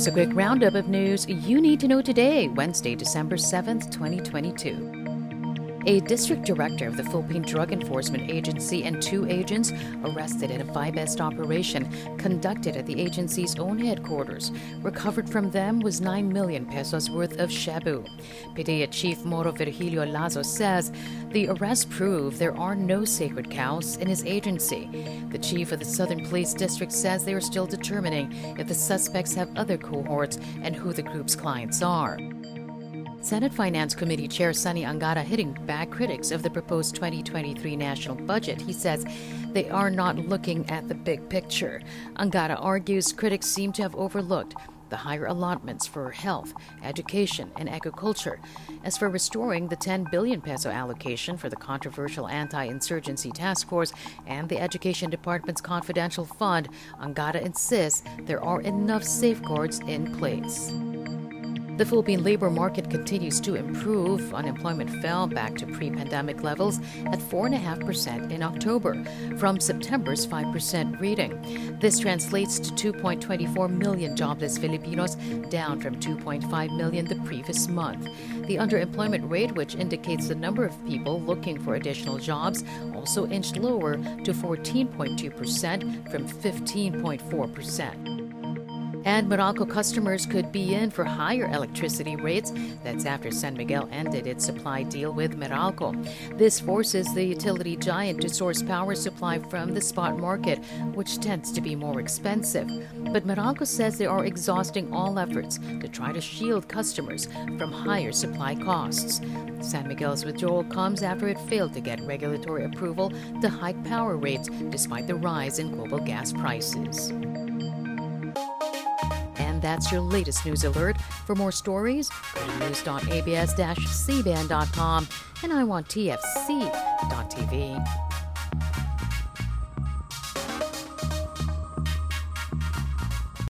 Here's a quick roundup of news you need to know today, Wednesday, December 7th, 2022. A district director of the Philippine Drug Enforcement Agency and two agents arrested in a buy-bust operation conducted at the agency's own headquarters. Recovered from them was 9 million pesos worth of shabu. PDEA Chief Moro Virgilio Lazo says the arrests prove there are no sacred cows in his agency. The chief of the Southern Police District says they are still determining if the suspects have other cohorts and who the group's clients are. Senate Finance Committee Chair Sonny Angara hitting back critics of the proposed 2023 national budget. He says they are not looking at the big picture. Angara argues critics seem to have overlooked the higher allotments for health, education, and agriculture. As for restoring the 10 billion peso allocation for the controversial anti-insurgency task force and the education department's confidential fund, Angara insists there are enough safeguards in place. The Philippine labor market continues to improve. Unemployment fell back to pre pandemic levels at 4.5% in October from September's 5% reading. This translates to 2.24 million jobless Filipinos, down from 2.5 million the previous month. The underemployment rate, which indicates the number of people looking for additional jobs, also inched lower to 14.2% from 15.4%. And Meralco customers could be in for higher electricity rates. That's after San Miguel ended its supply deal with Meralco. This forces the utility giant to source power supply from the spot market, which tends to be more expensive. But Meralco says they are exhausting all efforts to try to shield customers from higher supply costs. San Miguel's withdrawal comes after it failed to get regulatory approval to hike power rates despite the rise in global gas prices. And that's your latest news alert. For more stories, go to news.abs-cbn.com and iWantTFC.tv.